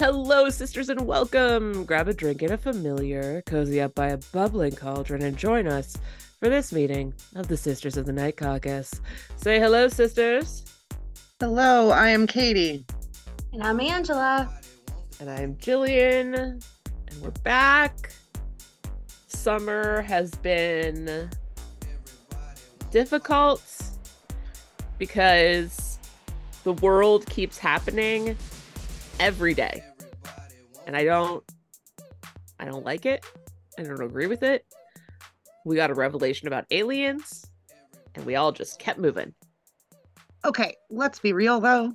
Hello, sisters, and welcome. Grab a drink and a familiar, cozy up by a bubbling cauldron, and join us for this meeting of the Sisters of the Night Caucus. Say hello, sisters. Hello, I am Katie. And I'm Angela. And I'm Jillian. And we're back. Summer has been difficult because the world keeps happening every day. And I don't I don't like it. I don't agree with it. We got a revelation about aliens and we all just kept moving. Okay, let's be real though.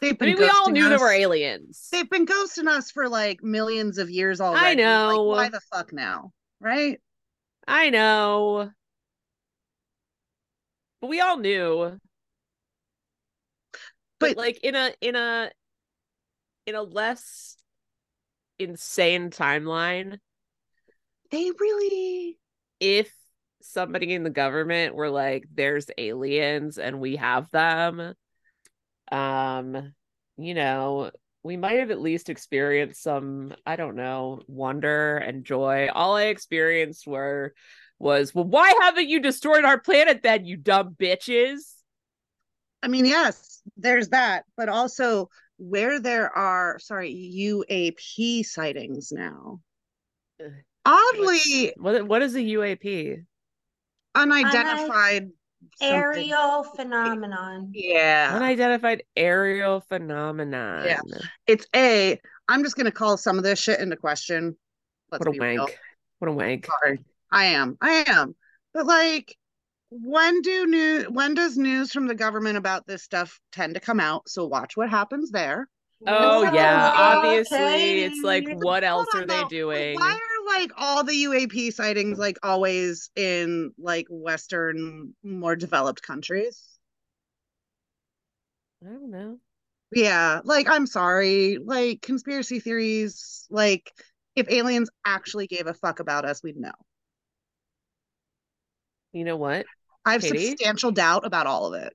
They've been I mean, we all knew us. there were aliens. They've been ghosting us for like millions of years already. I know. Like, why the fuck now? Right? I know. But we all knew. But, but like in a in a in a less insane timeline. They really if somebody in the government were like there's aliens and we have them um you know we might have at least experienced some i don't know wonder and joy all i experienced were was well why haven't you destroyed our planet then you dumb bitches i mean yes there's that but also where there are sorry uap sightings now. Oddly what what is a uap unidentified aerial phenomenon. Yeah. Unidentified aerial phenomenon. Yeah. It's a i'm just gonna call some of this shit into question. Let's what a wank real. what a wank. Sorry. i am. I am. But like when do new when does news from the government about this stuff tend to come out? So watch what happens there. Oh, oh yeah. obviously okay. it's like what else are they doing why are like all the uap sightings like always in like western more developed countries? I don't know. Yeah like i'm sorry. Like conspiracy theories like if aliens actually gave a fuck about us we'd know. You know what I have Katie? substantial doubt about all of it.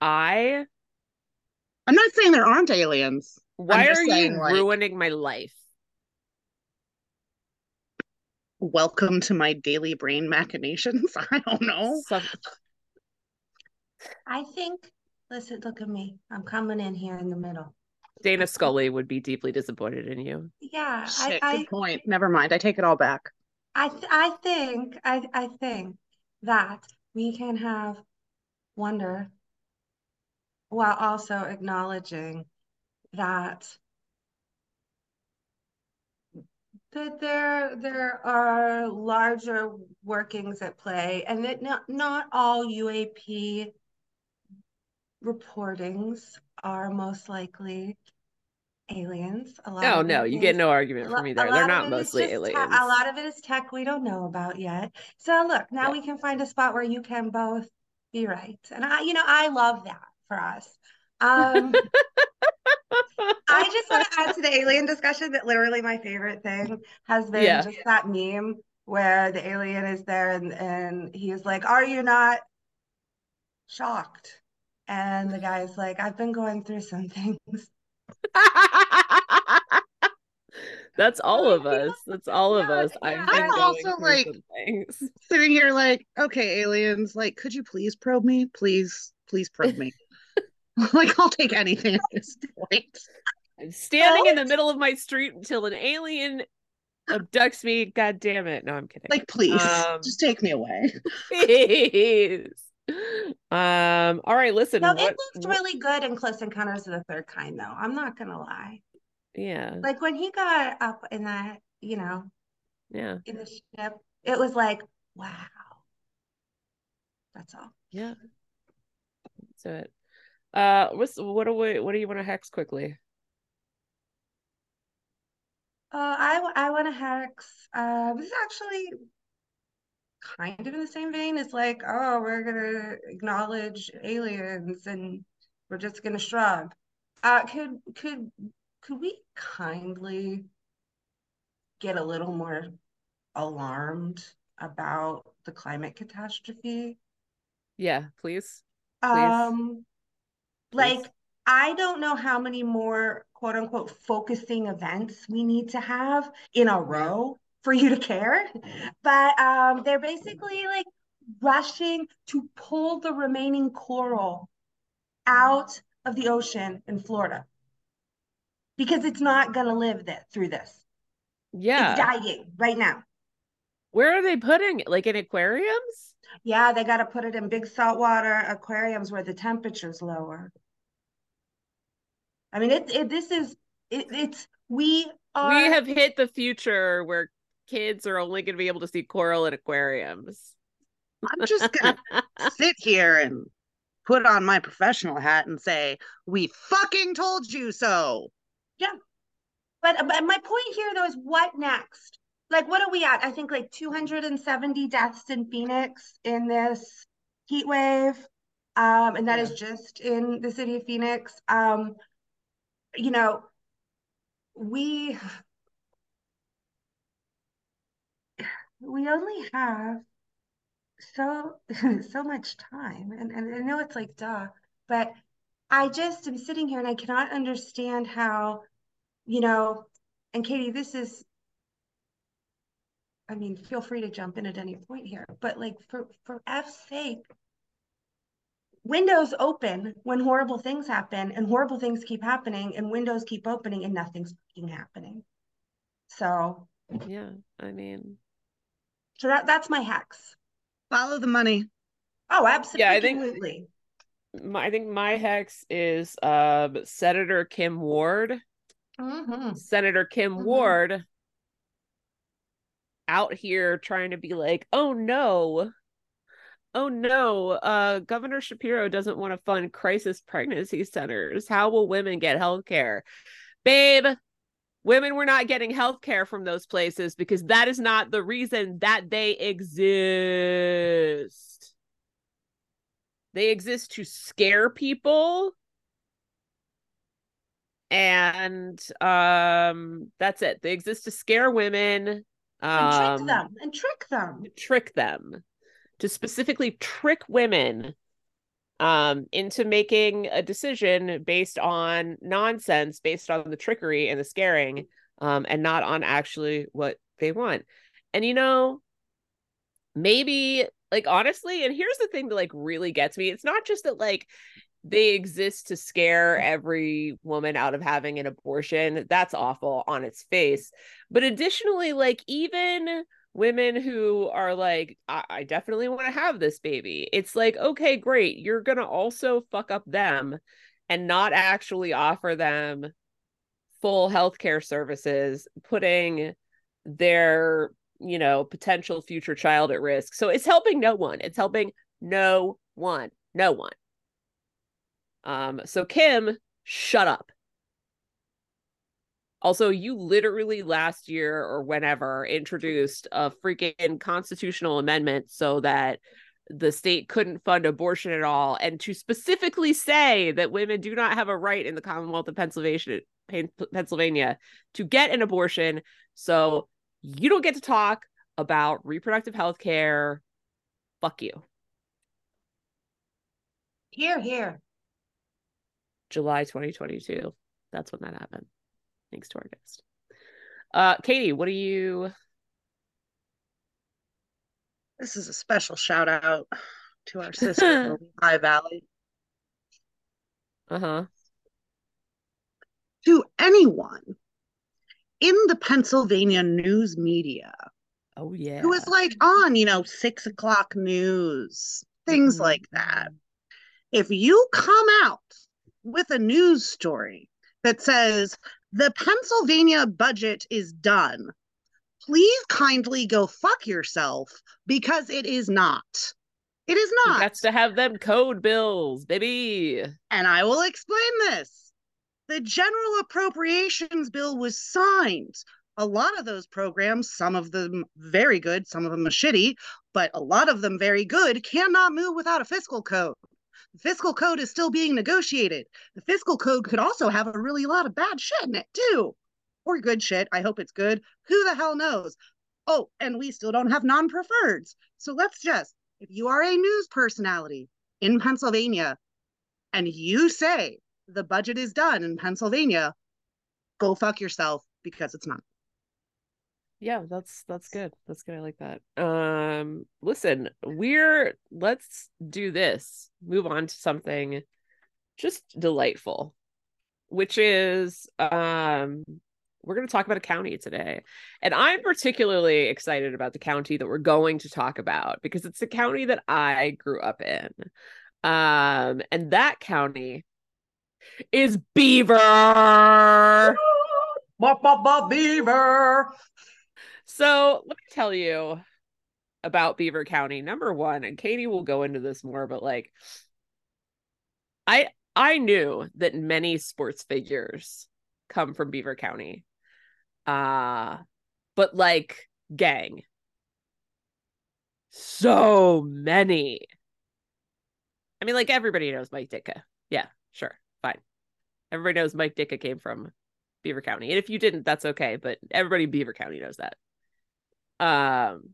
I I'm not saying there aren't aliens. Why are saying, you like, ruining my life? Welcome to my daily brain machinations. I don't know. Some... I think listen, look at me. I'm coming in here in the middle. Dana Scully would be deeply disappointed in you. Yeah, Shit, I, good I, point. Never mind. I take it all back. I th- I think I I think that we can have wonder while also acknowledging that that there there are larger workings at play and that not, not all UAP reportings are most likely aliens. A lot oh no, you get no argument from me there. They're not mostly aliens. Te- a lot of it is tech we don't know about yet. So look, now yeah. we can find a spot where you can both be right, and I, you know, I love that for us. Um, I just want to add to the alien discussion that literally my favorite thing has been yeah. just that meme where the alien is there and and he's like, "Are you not shocked?" And the guy's like, "I've been going through some things." That's all of us. That's all of us. I'm also like sitting here like, okay, aliens, like, could you please probe me? Please, please probe me. like, I'll take anything at this point. I'm standing in the middle of my street until an alien abducts me. God damn it. No, I'm kidding. Like, please, um, just take me away. Please. Um, all right, listen. No, what, it looked really good in Close Encounters of the Third Kind, though. I'm not gonna lie. Yeah. Like when he got up in that, you know, yeah, in the ship, it was like, wow. That's all. Yeah. That's it. Uh, what's what do we what do you want to hex quickly? Uh, I I want to hex. Uh, this is actually kind of in the same vein as like, oh, we're gonna acknowledge aliens and we're just gonna shrug. Uh, could could could we kindly get a little more alarmed about the climate catastrophe? Yeah, please. please. Um, please. like I don't know how many more quote unquote focusing events we need to have in a row for you to care. But um, they're basically like rushing to pull the remaining coral out of the ocean in Florida because it's not going to live that through this. Yeah. It's dying right now. Where are they putting it? Like in aquariums? Yeah, they got to put it in big saltwater aquariums where the temperature's lower. I mean, it, it this is it, it's we are we have hit the future where kids are only going to be able to see coral in aquariums. I'm just gonna sit here and put on my professional hat and say, "We fucking told you so." Yeah, but but my point here though is what next? Like, what are we at? I think like 270 deaths in Phoenix in this heat wave, um, and that yeah. is just in the city of Phoenix. Um, you know, we we only have so so much time. And, and i know it's like duh but i just am sitting here and i cannot understand how you know and katie this is i mean feel free to jump in at any point here but like for for f's sake windows open when horrible things happen and horrible things keep happening and windows keep opening and nothing's happening. So yeah i mean so that that's my hex follow the money oh absolutely yeah i think my, i think my hex is uh senator kim ward mm-hmm. senator kim mm-hmm. ward out here trying to be like oh no oh no, uh, Governor Shapiro doesn't want to fund crisis pregnancy centers. How will women get health care? Babe, women were not getting health care from those places because that is not the reason that they exist. They exist to scare people. And um that's it. They exist to scare women. Um, and trick um, them and trick them. Trick them to specifically trick women um, into making a decision based on nonsense, based on the trickery and the scaring, um, and not on actually what they want. And you know, maybe like honestly, and here's the thing that like really gets me: it's not just that like they exist to scare every woman out of having an abortion. That's awful on its face. But additionally, like even women who are like, I, I definitely want to have this baby. It's like, okay, great. You're going to also fuck up them and not actually offer them full healthcare services, putting their, you know, potential future child at risk. So it's helping no one. It's helping no one. No one. Um, so Kim, shut up. Also, you literally last year or whenever introduced a freaking constitutional amendment so that the state couldn't fund abortion at all and to specifically say that women do not have a right in the Commonwealth of Pennsylvania Pennsylvania to get an abortion. So you don't get to talk about reproductive health care. Fuck you. Here, here. July 2022. That's when that happened thanks to our guest. Uh, Katie, what do you? This is a special shout out to our sister High Valley. Uh huh. To anyone in the Pennsylvania news media. Oh yeah. Who is like on, you know, six o'clock news, things mm-hmm. like that. If you come out with a news story that says the Pennsylvania budget is done. Please kindly go fuck yourself because it is not. It is not. That's to have them code bills, baby. And I will explain this. The general appropriations bill was signed. A lot of those programs, some of them very good, some of them are shitty, but a lot of them very good, cannot move without a fiscal code. The fiscal code is still being negotiated. The fiscal code could also have a really lot of bad shit in it too. Or good shit. I hope it's good. Who the hell knows? Oh, and we still don't have non preferreds. So let's just, if you are a news personality in Pennsylvania and you say the budget is done in Pennsylvania, go fuck yourself because it's not. Yeah, that's that's good. That's good. I like that. Um listen, we're let's do this. Move on to something just delightful, which is um we're going to talk about a county today. And I'm particularly excited about the county that we're going to talk about because it's the county that I grew up in. Um, and that county is Beaver. Beaver. So let me tell you about Beaver County. Number one, and Katie will go into this more, but like I I knew that many sports figures come from Beaver County. Uh but like gang. So many. I mean, like everybody knows Mike Ditka. Yeah, sure, fine. Everybody knows Mike Ditka came from Beaver County. And if you didn't, that's okay. But everybody in Beaver County knows that. Um,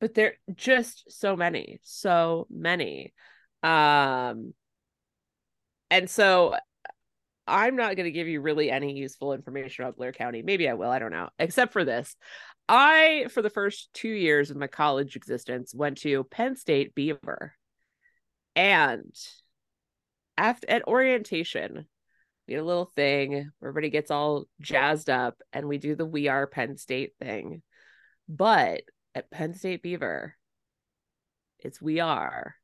but there just so many, so many. Um, and so I'm not going to give you really any useful information about Blair County. Maybe I will. I don't know. Except for this. I, for the first two years of my college existence, went to Penn State Beaver. And after at orientation, we had a little thing everybody gets all jazzed up and we do the We Are Penn State thing. But at Penn State Beaver, it's We Are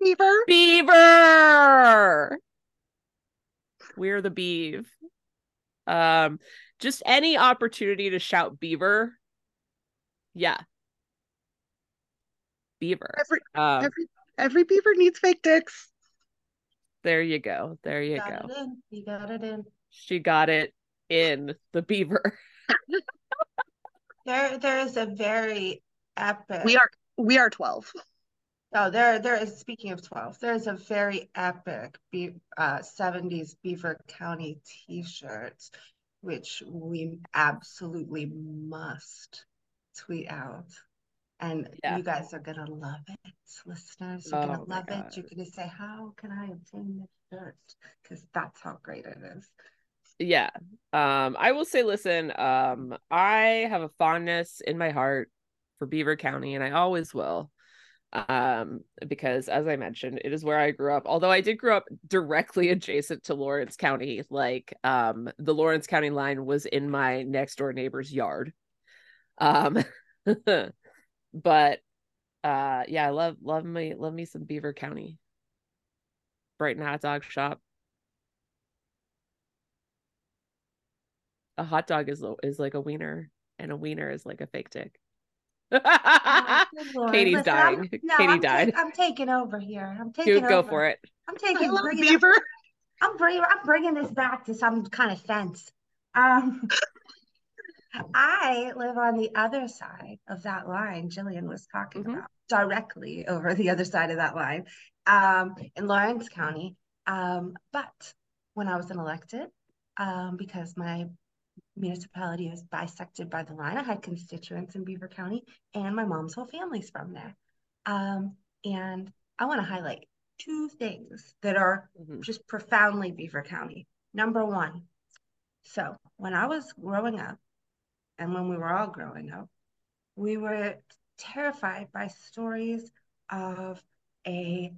Beaver. Beaver. We're the Beav. Um, just any opportunity to shout Beaver. Yeah. Beaver. Every Um, every every beaver needs fake dicks. there you go. There you Got go. it in. You got it in. She got it in the Beaver. There, there is a very epic. We are we are 12. Oh, there, there is. Speaking of 12, there is a very epic be, uh, 70s Beaver County T-shirt, which we absolutely must tweet out. And Yeah. you guys are gonna love it, listeners. You're Oh gonna love it. You're gonna say, "How can I obtain this shirt?" Because that's how great it is. Yeah. Um i will say listen um i have a fondness in my heart for beaver county and i always will um because as i mentioned it is where i grew up although i did grow up directly adjacent to lawrence county like um the lawrence county line was in my next door neighbor's yard. Um but uh yeah i love love me love me some beaver county. Brighton hot dog shop a hot dog is is like a wiener and a wiener is like a fake dick Oh, good Katie's Listen, I'm- dying. no, Katie I'm ta- died. I'm taking over here. I'm taking Dude, go for it. I'm I taking. love bringing it- beaver. I'm bringing I'm bringing this back to some kind of fence. Um, I live on the other side of that line Jillian was talking Mhm. about, directly over the other side of that line, um, in Lawrence County. Um, but when I was elected, um, because my municipality is bisected by the line, I had constituents in Beaver County, and my mom's whole family's from there. Um, and I want to highlight two things that are Mhm. just profoundly Beaver County. Number one, so when I was growing up, and when we were all growing up, we were terrified by stories of a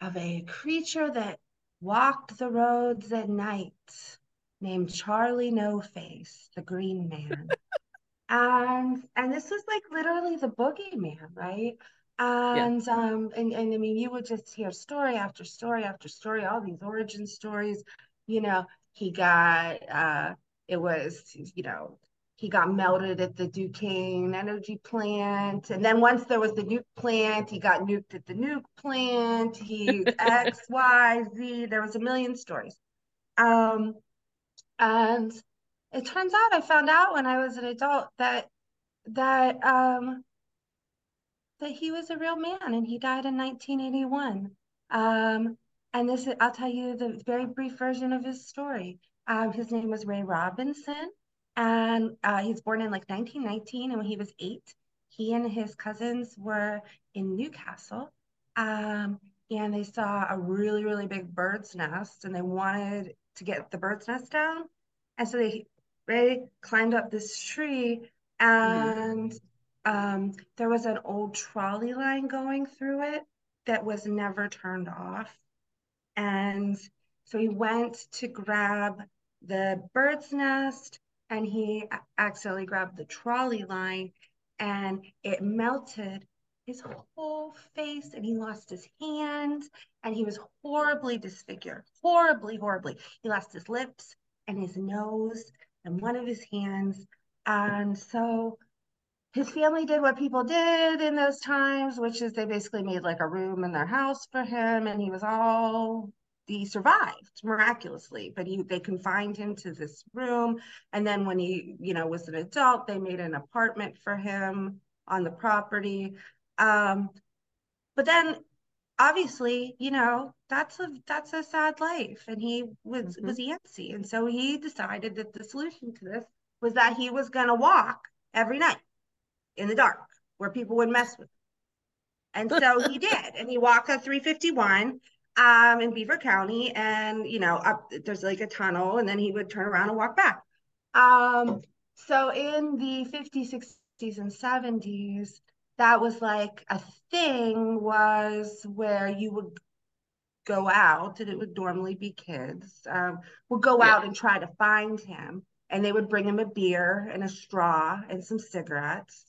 of a creature that walked the roads at night named Charlie No Face, the Green Man. and and this was like literally the boogeyman, right? And um and, and I mean you would just hear story after story after story, all these origin stories. You know, he got uh it was, you know, he got melted at the Duquesne energy plant. And then once there was the nuke plant, he got nuked at the nuke plant. He X, Y, Z. There was a million stories. Um, and it turns out I found out when I was an adult that that um that he was a real man and he died in 1981. Um, and this is, I'll tell you the very brief version of his story. Um, his name was Ray Robinson, and uh, was born in like 1919. And when he was eight, he and his cousins were in New Castle. Um, and they saw a really, really big bird's nest and they wanted to get the bird's nest down. And so they, they climbed up this tree and mm-hmm. um, there was an old trolley line going through it that was never turned off. And so he went to grab the bird's nest and he accidentally grabbed the trolley line and it melted his whole face and he lost his hands and he was horribly disfigured horribly horribly. He lost his lips and his nose and one of his hands. And so his family did what people did in those times which is they basically made like a room in their house for him and he was all he survived miraculously but he they confined him to this room. And then when he you know was an adult they made an apartment for him on the property um but then obviously you know that's a that's a sad life and he was mm-hmm. was antsy and so he decided that the solution to this was that he was going to walk every night in the dark where people would mess with him and so he did and he walked at 351 um, in Beaver County, and you know, up there's like a tunnel, and then he would turn around and walk back. Um, so in the 50s, 60s, and 70s, that was like a thing was where you would go out, and it would normally be kids, um, would go yeah. out and try to find him, and they would bring him a beer and a straw and some cigarettes,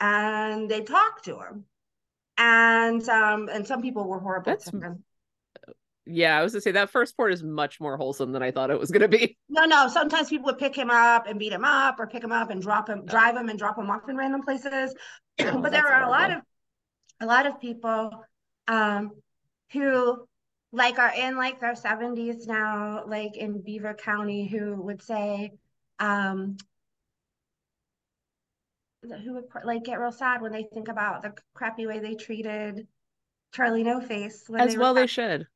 and they talk to him and um and some people were horrible That's, to him yeah, I was gonna say that first port is much more wholesome than I thought it was gonna be. No, no. Sometimes people would pick him up and beat him up, or pick him up and drop him, drive him and drop him off in random places. Oh, but there are a lot of a lot of people um, who like are in like their 70s now, like in Beaver County, who would say, um, who would like get real sad when they think about the crappy way they treated Charlie No Face. As they well, they should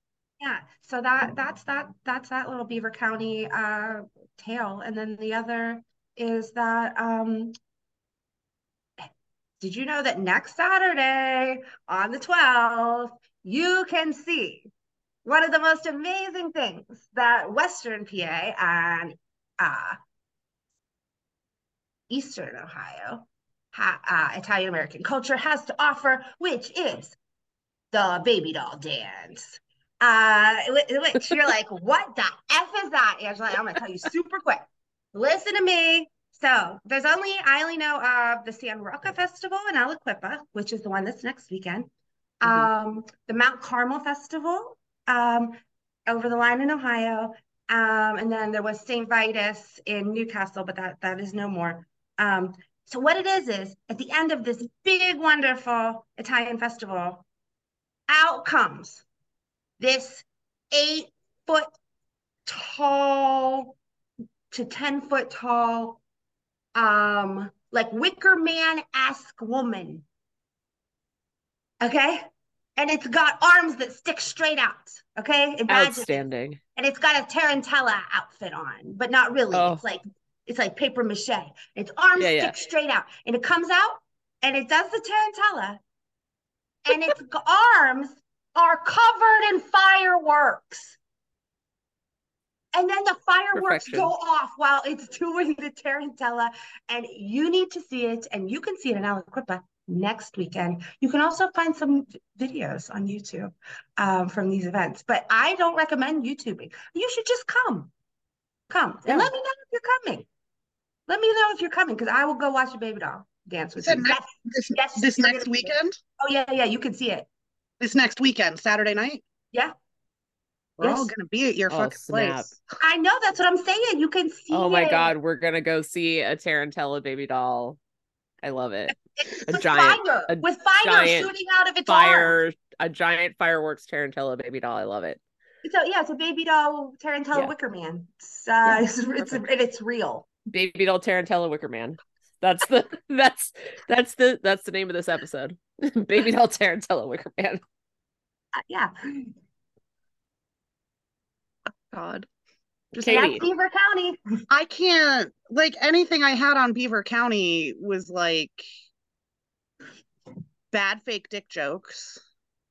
yeah so that that's that that's that little beaver county uh tale. And then the other is that um did you know that next saturday on the 12th you can see one of the most amazing things that western pa and uh eastern ohio ha- uh, italian american culture has to offer which is the baby doll dance uh, which you're like, what the F is that, Angela? I'm gonna tell you super quick. Listen to me. So there's only I only know of the San Rocco Festival in Aliquippa, which is the one that's next weekend. Mm-hmm. Um, the Mount Carmel Festival um, over the line in Ohio, um, and then there was St. Vitus in New Castle, but that that is no more. Um, so what it is is at the end of this big, wonderful Italian festival, out comes this eight foot tall to 10 foot tall, um, like wicker man-esque woman. Okay. And it's got arms that stick straight out. Okay. Imagine. Outstanding. And it's got a Tarantella outfit on, but not really. Oh. It's like it's like paper mache. Its arms yeah, stick yeah. straight out. And it comes out and it does the Tarantella. And its arms are covered in fireworks. And then the fireworks Perfection. go off while it's doing the Tarantella. And you need to see it. And you can see it in Aliquippa next weekend. You can also find some videos on YouTube um, from these events. But I don't recommend YouTubing. You should just come. Come. Yeah. And let me know if you're coming. Let me know if you're coming because I will go watch a baby doll dance with you. Next, this, yes, this next weekend? Oh, yeah, yeah. You can see it this next weekend, Saturday night. Yeah. We're yes. all gonna be at your oh, fucking snap. place. I know that's what I'm saying. You can see. Oh my it. god, we're gonna go see a Tarantella baby doll. I love it. a giant, fire, a with fire giant shooting out of its fire, arm. a giant fireworks Tarantella baby doll. I love it. So yeah, it's a baby doll Tarantella yeah. Wicker Man. It's, uh, yeah, it's, it's, it's real. Baby doll Tarantella Wicker Man. That's the that's that's the that's the name of this episode. Baby doll Tarantella Wicker Man. Uh, yeah. God. Just Katie. Beaver County. I can't like anything I had on Beaver County was like bad fake dick jokes.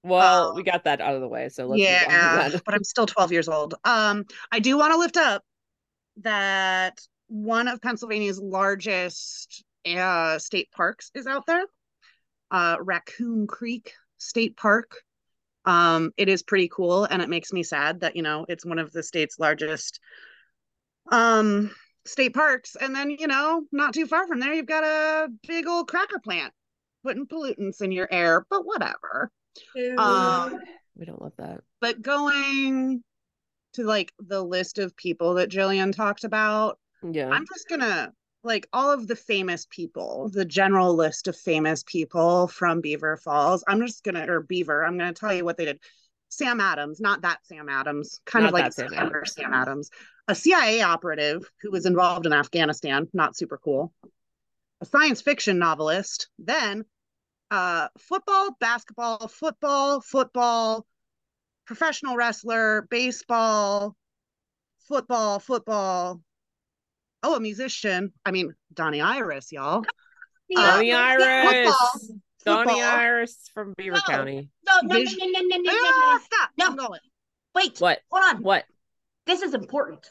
Well, Um, we got that out of the way, so let's move on yeah, but I'm still 12 years old. Um, I do want to lift up that one of Pennsylvania's largest uh, state parks is out there, uh, Raccoon Creek State Park. Um, it is pretty cool, and it makes me sad that you know it's one of the state's largest um state parks, and then you know not too far from there you've got a big old cracker plant putting pollutants in your air, but whatever. Um, We don't love that. but going to like the list of people that Jillian talked about, Yeah. I'm just gonna like all of the famous people, the general list of famous people from Beaver Falls. I'm just gonna or Beaver. I'm gonna tell you what they did. Sam Adams, not that Sam Adams, kind Not of like Sam, Sam Adams, a CIA operative who was involved in Afghanistan, not super cool. A science fiction novelist, then uh football, basketball, football, football, professional wrestler, baseball, football, football. Oh, a musician. I mean, Donnie Iris, y'all. Yeah. Donnie yeah, Iris. football, Donnie football. Iris from Beaver No. County. No, no, no, no, no, no, no, no, Ah, no. stop. No. I'm going. Wait, What? hold on. What? This is important.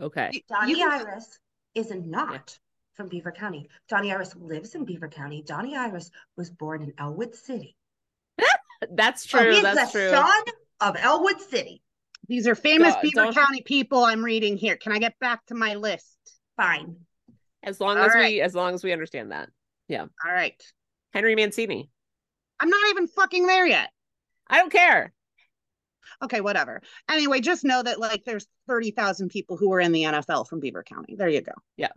Okay. You- Donnie you- Iris is not from Beaver County. Donnie Iris lives in Beaver County. Donnie Iris was born in Ellwood City. That's So true. he's That's the true. son of Ellwood City. These are famous Go- Beaver don't- County people I'm reading here. Can I get back to my list? Fine. As long All as right. we as long as we understand that. Yeah. All right. Henry Mancini. I'm not even fucking there yet. I don't care. Okay, whatever. Anyway, just know that like there's 30,000 people who are in the NFL from Beaver County. There you go. Yeah.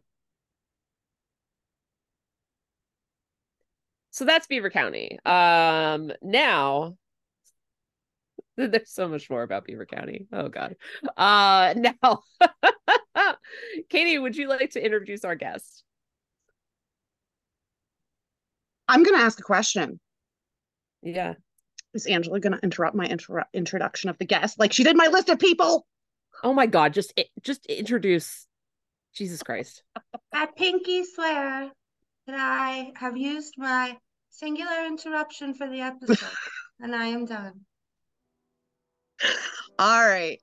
So that's Beaver County. Um now there's so much more about Beaver County. Oh god. Uh now Katie, would you like to introduce our guest? I'm going to ask a question. Yeah. Is Angela going to interrupt my intro- introduction of the guest like she did my list of people? Oh my god, just just introduce Jesus Christ. I pinky swear that I have used my singular interruption for the episode, and I am done. All right.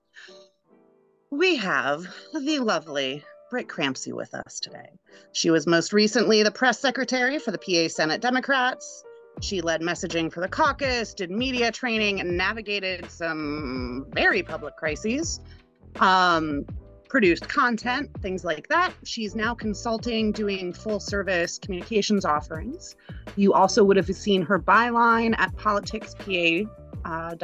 We have the lovely Brit Crampsie with us today. She was most recently the press secretary for the PA Senate Democrats. She led messaging for the caucus, did media training, and navigated some very public crises. Um, produced content, things like that. She's now consulting, doing full service communications offerings. You also would have seen her byline at politicspa.com, uh,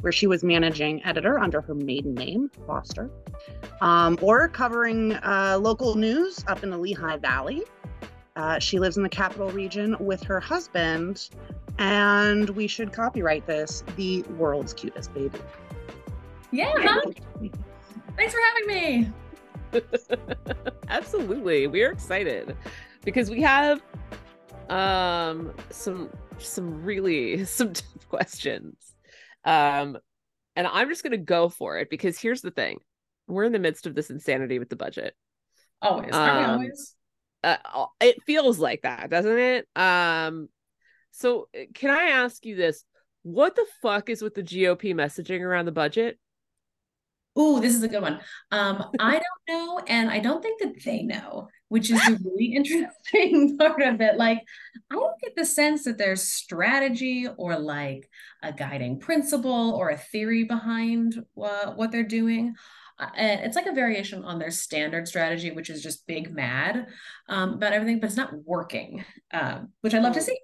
where she was managing editor under her maiden name, Foster, um, or covering uh, local news up in the Lehigh Valley. Uh, she lives in the capital region with her husband, and we should copyright this the world's cutest baby. Yeah, huh? thanks for having me. Absolutely. We're excited because we have um some some really some tough questions. Um and I'm just going to go for it because here's the thing. We're in the midst of this insanity with the budget. Always, Um, always? Uh, it feels like that, doesn't it? Um so uh, can I ask you this? What the fuck is with the GOP messaging around the budget? Ooh, this is a good one. Um, I don't know, and I don't think that they know, which is the really interesting part of it. Like, I don't get the sense that there's strategy or like a guiding principle or a theory behind uh, what they're doing. Uh, and it's like a variation on their standard strategy, which is just big mad um, about everything, but it's not working, um, which I'd love to Oh. see,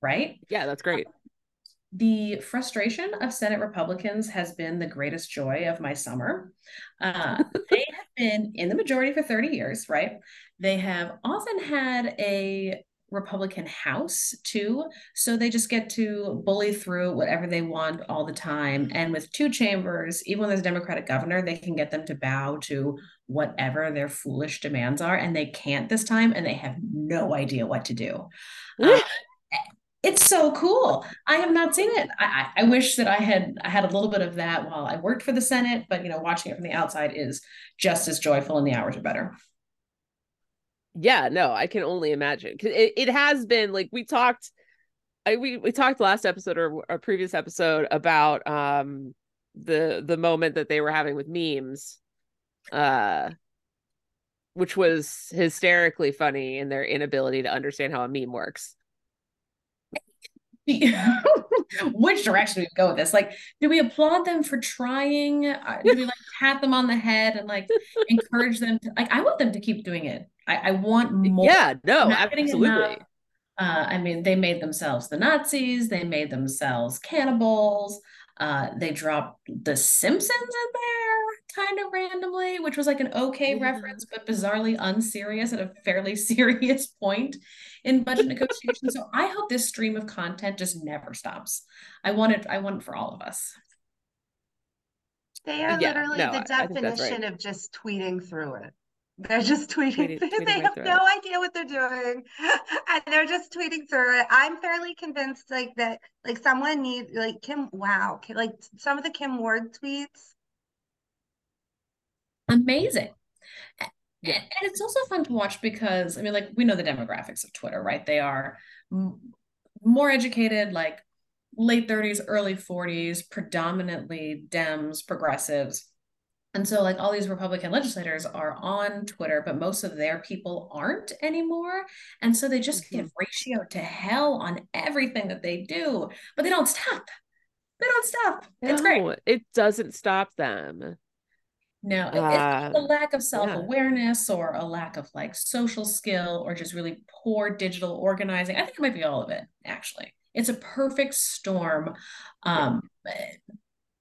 right? Yeah, that's great. The frustration of Senate Republicans has been the greatest joy of my summer. Uh, they have been in the majority for 30 years, right? They have often had a Republican House too. So they just get to bully through whatever they want all the time. And with two chambers, even when there's a Democratic governor, they can get them to bow to whatever their foolish demands are. And they can't this time, and they have no idea what to do. Uh, it's so cool. I have not seen it. I, I, wish that I had I had a little bit of that while I worked for the Senate, but you know, watching it from the outside is just as joyful and the hours are better. yeah no i can only imagine it, it has been like we talked I we we talked last episode or a previous episode about um the the moment that they were having with memes, uh, which was hysterically funny in their inability to understand how a meme works. which direction we go with this. Like do we applaud them for trying? Uh, do we like pat them on the head and like encourage them to like i want them to keep doing it. I, I want more. yeah no absolutely. uh, I mean, they made themselves the Nazis. They made themselves cannibals. Uh, they dropped The Simpsons in there kind of randomly, which was like an okay yeah. reference, but bizarrely unserious at a fairly serious point in budget negotiations. so I hope this stream of content just never stops. I want it. I want it for all of us. They are yeah, literally no, the definition right. of just tweeting through it. They're just tweeting. tweeting they have no it. idea what they're doing, and they're just tweeting through it. I'm fairly convinced, like that, like someone needs, like Kim. Wow, like some of the Kim Ward tweets. Amazing. Yeah. And it's also fun to watch because I mean, like we know the demographics of Twitter, right? They are m- more educated, like late 30s, early 40s, predominantly Dems, progressives and so, like, all these Republican legislators are on Twitter, but most of their people aren't anymore. And so they just mm-hmm. get ratio to hell on everything that they do, but they don't stop. They don't stop. No, it's great. It doesn't stop them. No, uh, it's a lack of self awareness yeah. or a lack of like social skill or just really poor digital organizing. I think it might be all of it, actually. It's a perfect storm. Um,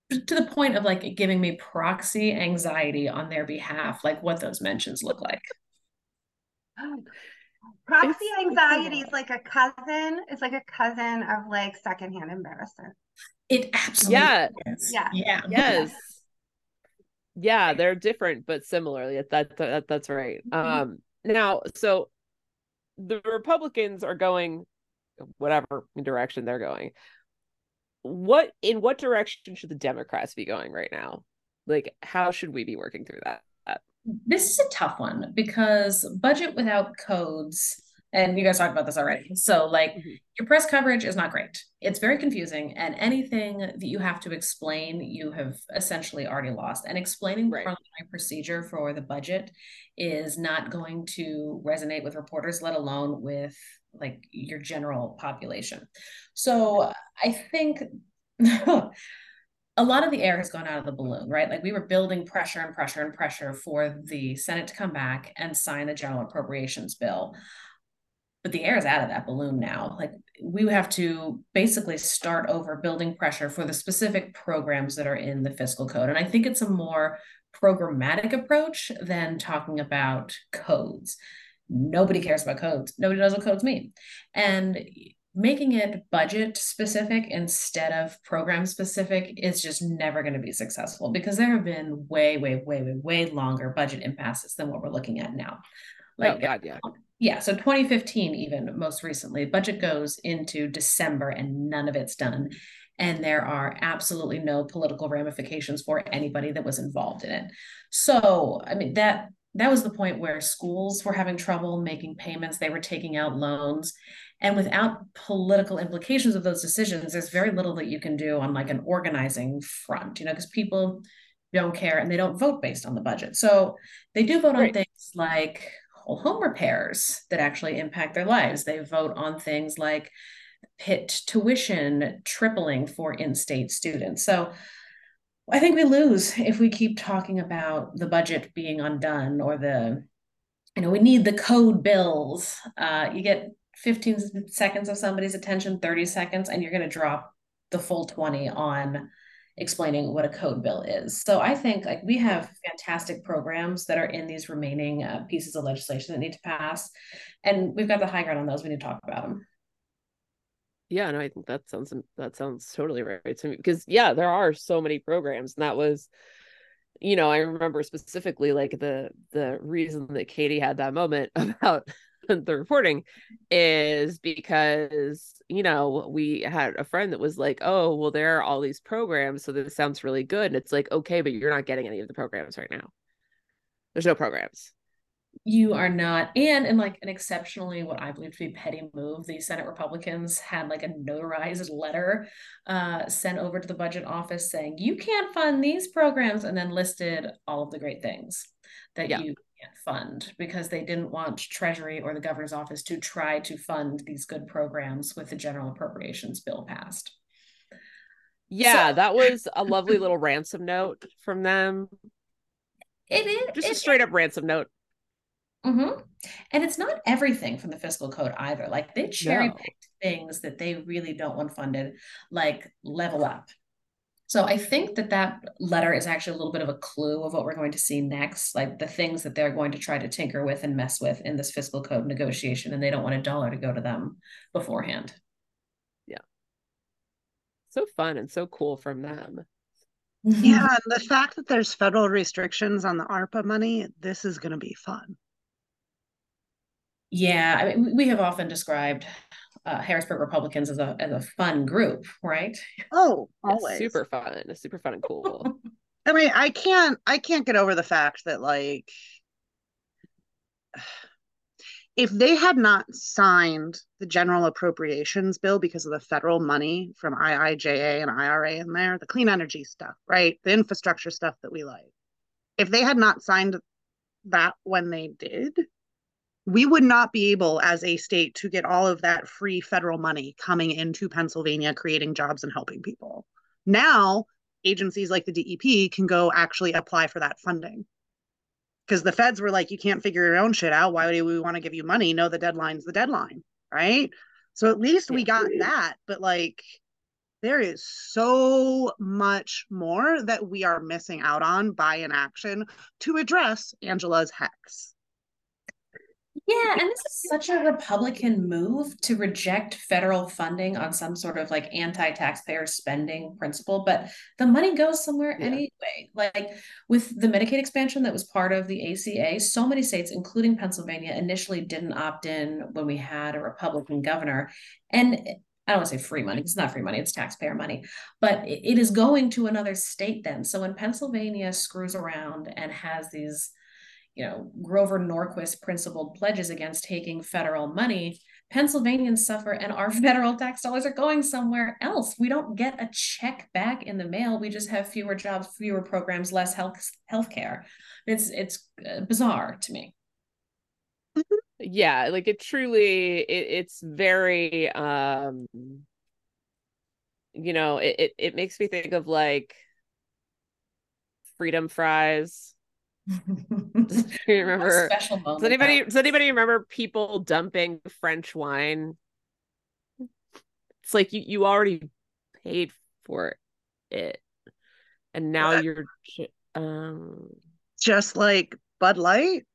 to the point of like giving me proxy anxiety on their behalf, like what those mentions look like. Proxy it's, anxiety is like a cousin. It's like a cousin of like secondhand embarrassment. It absolutely yeah. is. Yeah. Yeah. Yes. Yeah, they're different but similarly. That, that that's right. Mm-hmm. Um now so the Republicans are going whatever direction they're going what in what direction should the Democrats be going right now? Like, how should we be working through that? This is a tough one because budget without codes, and you guys talked about this already. So, like, mm-hmm. your press coverage is not great. It's very confusing, and anything that you have to explain, you have essentially already lost. And explaining right. parliamentary procedure for the budget is not going to resonate with reporters, let alone with like your general population. So I think a lot of the air has gone out of the balloon, right? Like we were building pressure and pressure and pressure for the Senate to come back and sign the general appropriations bill. But the air is out of that balloon now. Like we have to basically start over building pressure for the specific programs that are in the fiscal code. And I think it's a more programmatic approach than talking about codes. Nobody cares about codes. Nobody knows what codes mean. And making it budget specific instead of program specific is just never going to be successful because there have been way, way, way, way, way longer budget impasses than what we're looking at now. Oh, like, oh, God, yeah. Yeah. So 2015, even most recently, budget goes into December and none of it's done. And there are absolutely no political ramifications for anybody that was involved in it. So, I mean, that that was the point where schools were having trouble making payments. They were taking out loans. And without political implications of those decisions, there's very little that you can do on like an organizing front, you know, because people don't care and they don't vote based on the budget. So they do vote right. on things like whole home repairs that actually impact their lives. They vote on things like Pitt tuition tripling for in-state students. So I think we lose if we keep talking about the budget being undone or the, you know, we need the code bills. Uh, you get 15 seconds of somebody's attention, 30 seconds, and you're going to drop the full 20 on explaining what a code bill is. So I think like we have fantastic programs that are in these remaining uh, pieces of legislation that need to pass, and we've got the high ground on those. We need to talk about them. Yeah, no, I think that sounds that sounds totally right to me because yeah, there are so many programs, and that was, you know, I remember specifically like the the reason that Katie had that moment about the reporting is because you know we had a friend that was like oh well there are all these programs so this sounds really good and it's like okay but you're not getting any of the programs right now. There's no programs you are not and in like an exceptionally what i believe to be petty move the senate republicans had like a notarized letter uh, sent over to the budget office saying you can't fund these programs and then listed all of the great things that yeah. you can't fund because they didn't want treasury or the governor's office to try to fund these good programs with the general appropriations bill passed. Yeah so, that was a lovely little ransom note from them. It is just it, a straight up ransom note Mm-hmm. And it's not everything from the fiscal code either. Like they cherry picked no. things that they really don't want funded, like level up. So I think that that letter is actually a little bit of a clue of what we're going to see next, like the things that they're going to try to tinker with and mess with in this fiscal code negotiation, and they don't want a dollar to go to them beforehand. Yeah. So fun and so cool from them. Yeah, and the fact that there's federal restrictions on the ARPA money, this is going to be fun. Yeah, I mean, we have often described uh, Harrisburg Republicans as a as a fun group, right? Oh, always it's super fun, it's super fun and cool. I mean, I can't I can't get over the fact that like if they had not signed the general appropriations bill because of the federal money from IIJA and IRA in there, the clean energy stuff, right? The infrastructure stuff that we like. If they had not signed that when they did, we would not be able as a state to get all of that free federal money coming into Pennsylvania, creating jobs and helping people. Now, agencies like the DEP can go actually apply for that funding. Because the feds were like, you can't figure your own shit out. Why do we want to give you money? No, the deadline's the deadline, right? So at least we got that. But like, there is so much more that we are missing out on by inaction to address Angela's hex. Yeah, and this is such a Republican move to reject federal funding on some sort of like anti-taxpayer spending principle, but the money goes somewhere yeah. anyway. Like with the Medicaid expansion that was part of the ACA, so many states, including Pennsylvania, initially didn't opt in when we had a Republican governor. And I don't want to say free money. It's not free money. It's taxpayer money, but it is going to another state then. So when Pennsylvania screws around and has these you know, Grover Norquist principled pledges against taking federal money, Pennsylvanians suffer and our federal tax dollars are going somewhere else. We don't get a check back in the mail. We just have fewer jobs, fewer programs, less health healthcare. It's it's uh, bizarre to me. Yeah, like it truly it, it's very um you know, it, it it makes me think of like freedom fries do you remember special moment does anybody does anybody remember people dumping French wine? It's like you, you already paid for it. And now what? you're um just like Bud Light?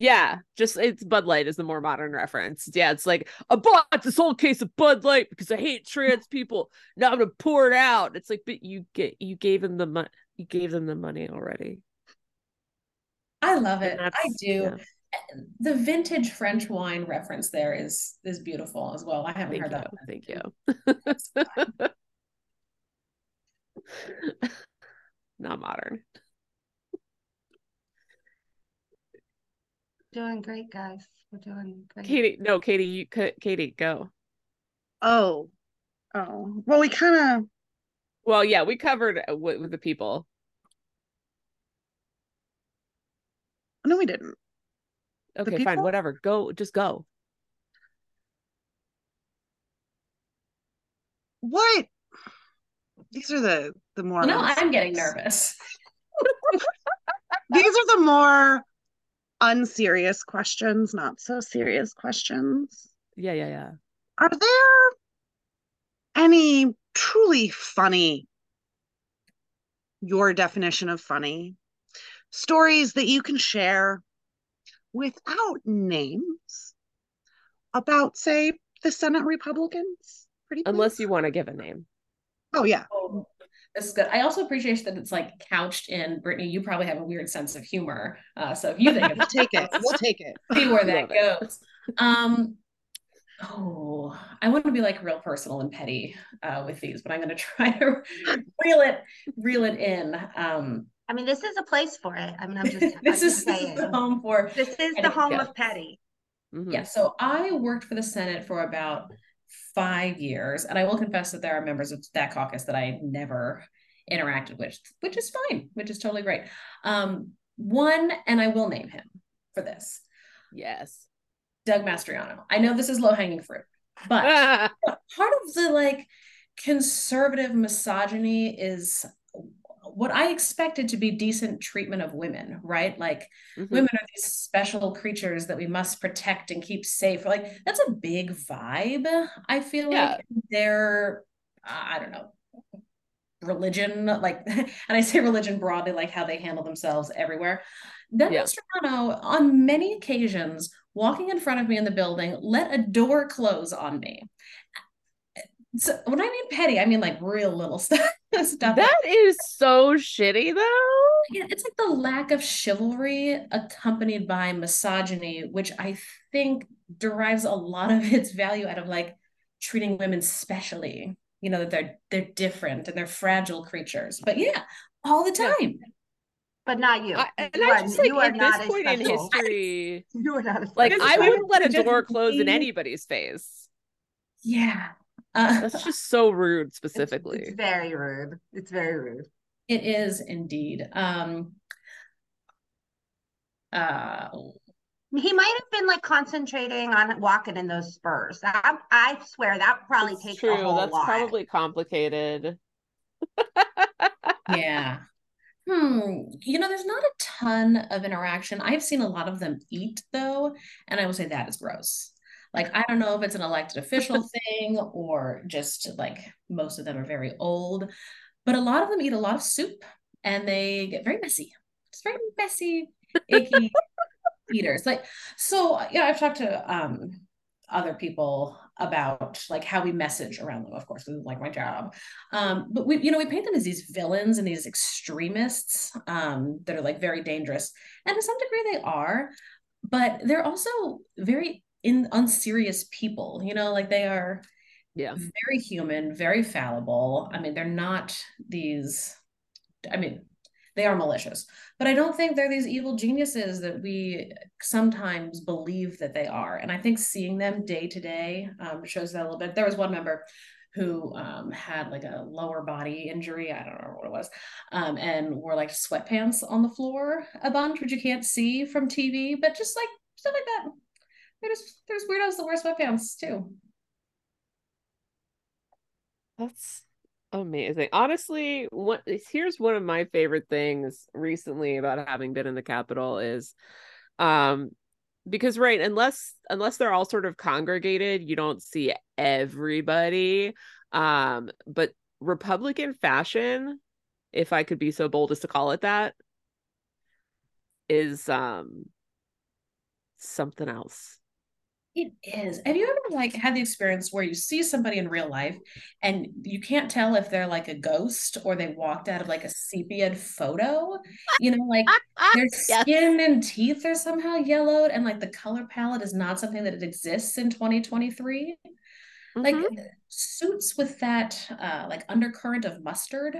Yeah, just it's Bud Light is the more modern reference. Yeah, it's like I bought this whole case of Bud Light because I hate trans people. Now I'm gonna pour it out. It's like, but you get you gave them the money. You gave them the money already. I love it. I do. Yeah. The vintage French wine reference there is is beautiful as well. I haven't Thank heard you. that. Thank you. Not modern. Doing great, guys. We're doing great. Katie, no, Katie, you Katie, go. Oh, oh. Well, we kind of. Well, yeah, we covered uh, with, with the people. Oh, no, we didn't. Okay, fine, whatever. Go, just go. What? These are the the more. no, I'm getting nervous. These are the more unserious questions, not so serious questions. Yeah, yeah, yeah. Are there any truly funny, your definition of funny, stories that you can share without names about, say, the Senate Republicans? Pretty Unless you want to give a name. Oh, yeah. Oh, this is good. I also appreciate that it's like couched in Brittany. You probably have a weird sense of humor. Uh, so if you think we'll take it, we'll take it. See where that goes. Um, oh, I want to be like real personal and petty uh, with these, but I'm going to try to reel it, reel it in. Um, I mean, this is a place for it. I mean, I'm just, I'm this, just is, this saying. is the home for This is the home yeah. of petty. Mhm. Yeah, so I worked for the Senate for about five years, and I will confess that there are members of that caucus that I never interacted with, which is fine, which is totally great. Um, one, and I will name him for this, Yes. Doug Mastriano. I know this is low hanging fruit, but part of the like conservative misogyny is what I expected to be decent treatment of women, right? Like Mhm. women are these special creatures that we must protect and keep safe. Like that's a big vibe. I feel Yeah. like their I don't know religion, like, and I say religion broadly, like how they handle themselves everywhere. Doug Yeah. Mastriano, on many occasions, walking in front of me in the building, let a door close on me. So when I mean petty, I mean like real little stuff. stuff That is so shitty though. yeah, it's like the lack of chivalry accompanied by misogyny, which I think derives a lot of its value out of like treating women specially. You know that they're they're different and they're fragile creatures. But yeah, all the Yeah. time. But not you. I, and you I are, like you at not this a point in history, You are not a like I wouldn't let a door close in anybody's face. Yeah. Uh, That's just so rude, specifically. It's, very rude. It's very rude. it is indeed. Um uh He might have been like concentrating on walking in those spurs. I, I swear that probably It's takes true. a whole That's lot. probably complicated. yeah. Hmm. You know, there's not a ton of interaction. I've seen a lot of them eat though, and I will say that is gross. Like, I don't know if it's an elected official thing or just like most of them are very old, but a lot of them eat a lot of soup and they get very messy. it's very messy, icky eaters. Like, so yeah, I've talked to um other people about like how we message around them, of course, like my job. Um, but we, you know, we paint them as these villains and these extremists um, that are like very dangerous, and to some degree they are, but they're also very in unserious people. You know, like they are Yeah. very human, very fallible. I mean, they're not these. I mean, they are malicious, but I don't think they're these evil geniuses that we sometimes believe that they are. And I think seeing them day to day um, shows that a little bit. There was one member who um, had like a lower body injury. I don't know what it was, um, and wore like sweatpants on the floor a bunch, which you can't see from TV, but just like stuff like that. There's there's weirdos that wear sweatpants too. That's amazing. Honestly, what here's one of my favorite things recently about having been in the Capitol is um because right, unless unless they're all sort of congregated, you don't see everybody. Um, but Republican fashion, if I could be so bold as to call it that, is um something else. It is. Have you ever like had the experience where you see somebody in real life and you can't tell if they're like a ghost or they walked out of like a sepia photo? You know, like their Yes. skin and teeth are somehow yellowed and like the color palette is not something that exists in 2023. Like Mhm. suits with that uh like undercurrent of mustard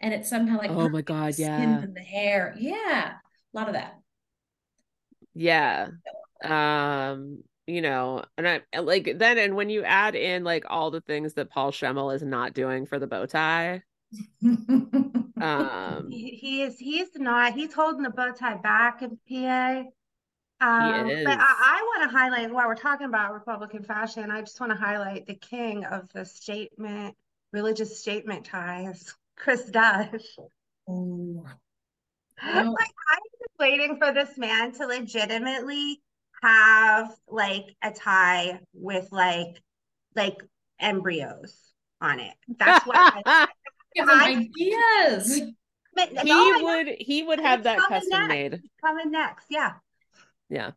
and it's somehow like Oh my God, skin yeah. and the hair. Yeah. A lot of that. Yeah. Um, you know, and I like then and when you add in like all the things that Paul Schemel is not doing for the bow tie, um He, he is he's not he's holding the bow tie back in PA. Um, but I, I want to highlight while we're talking about Republican fashion, I just want to highlight the king of the statement, religious statement ties, Cris Dush. Oh. Like I'm just waiting for this man to legitimately have like a tie with like like embryos on it. That's what I, Give them I- ideas. But that's he all I know. would he would have that custom next. made. It's coming next. Yeah. Yeah.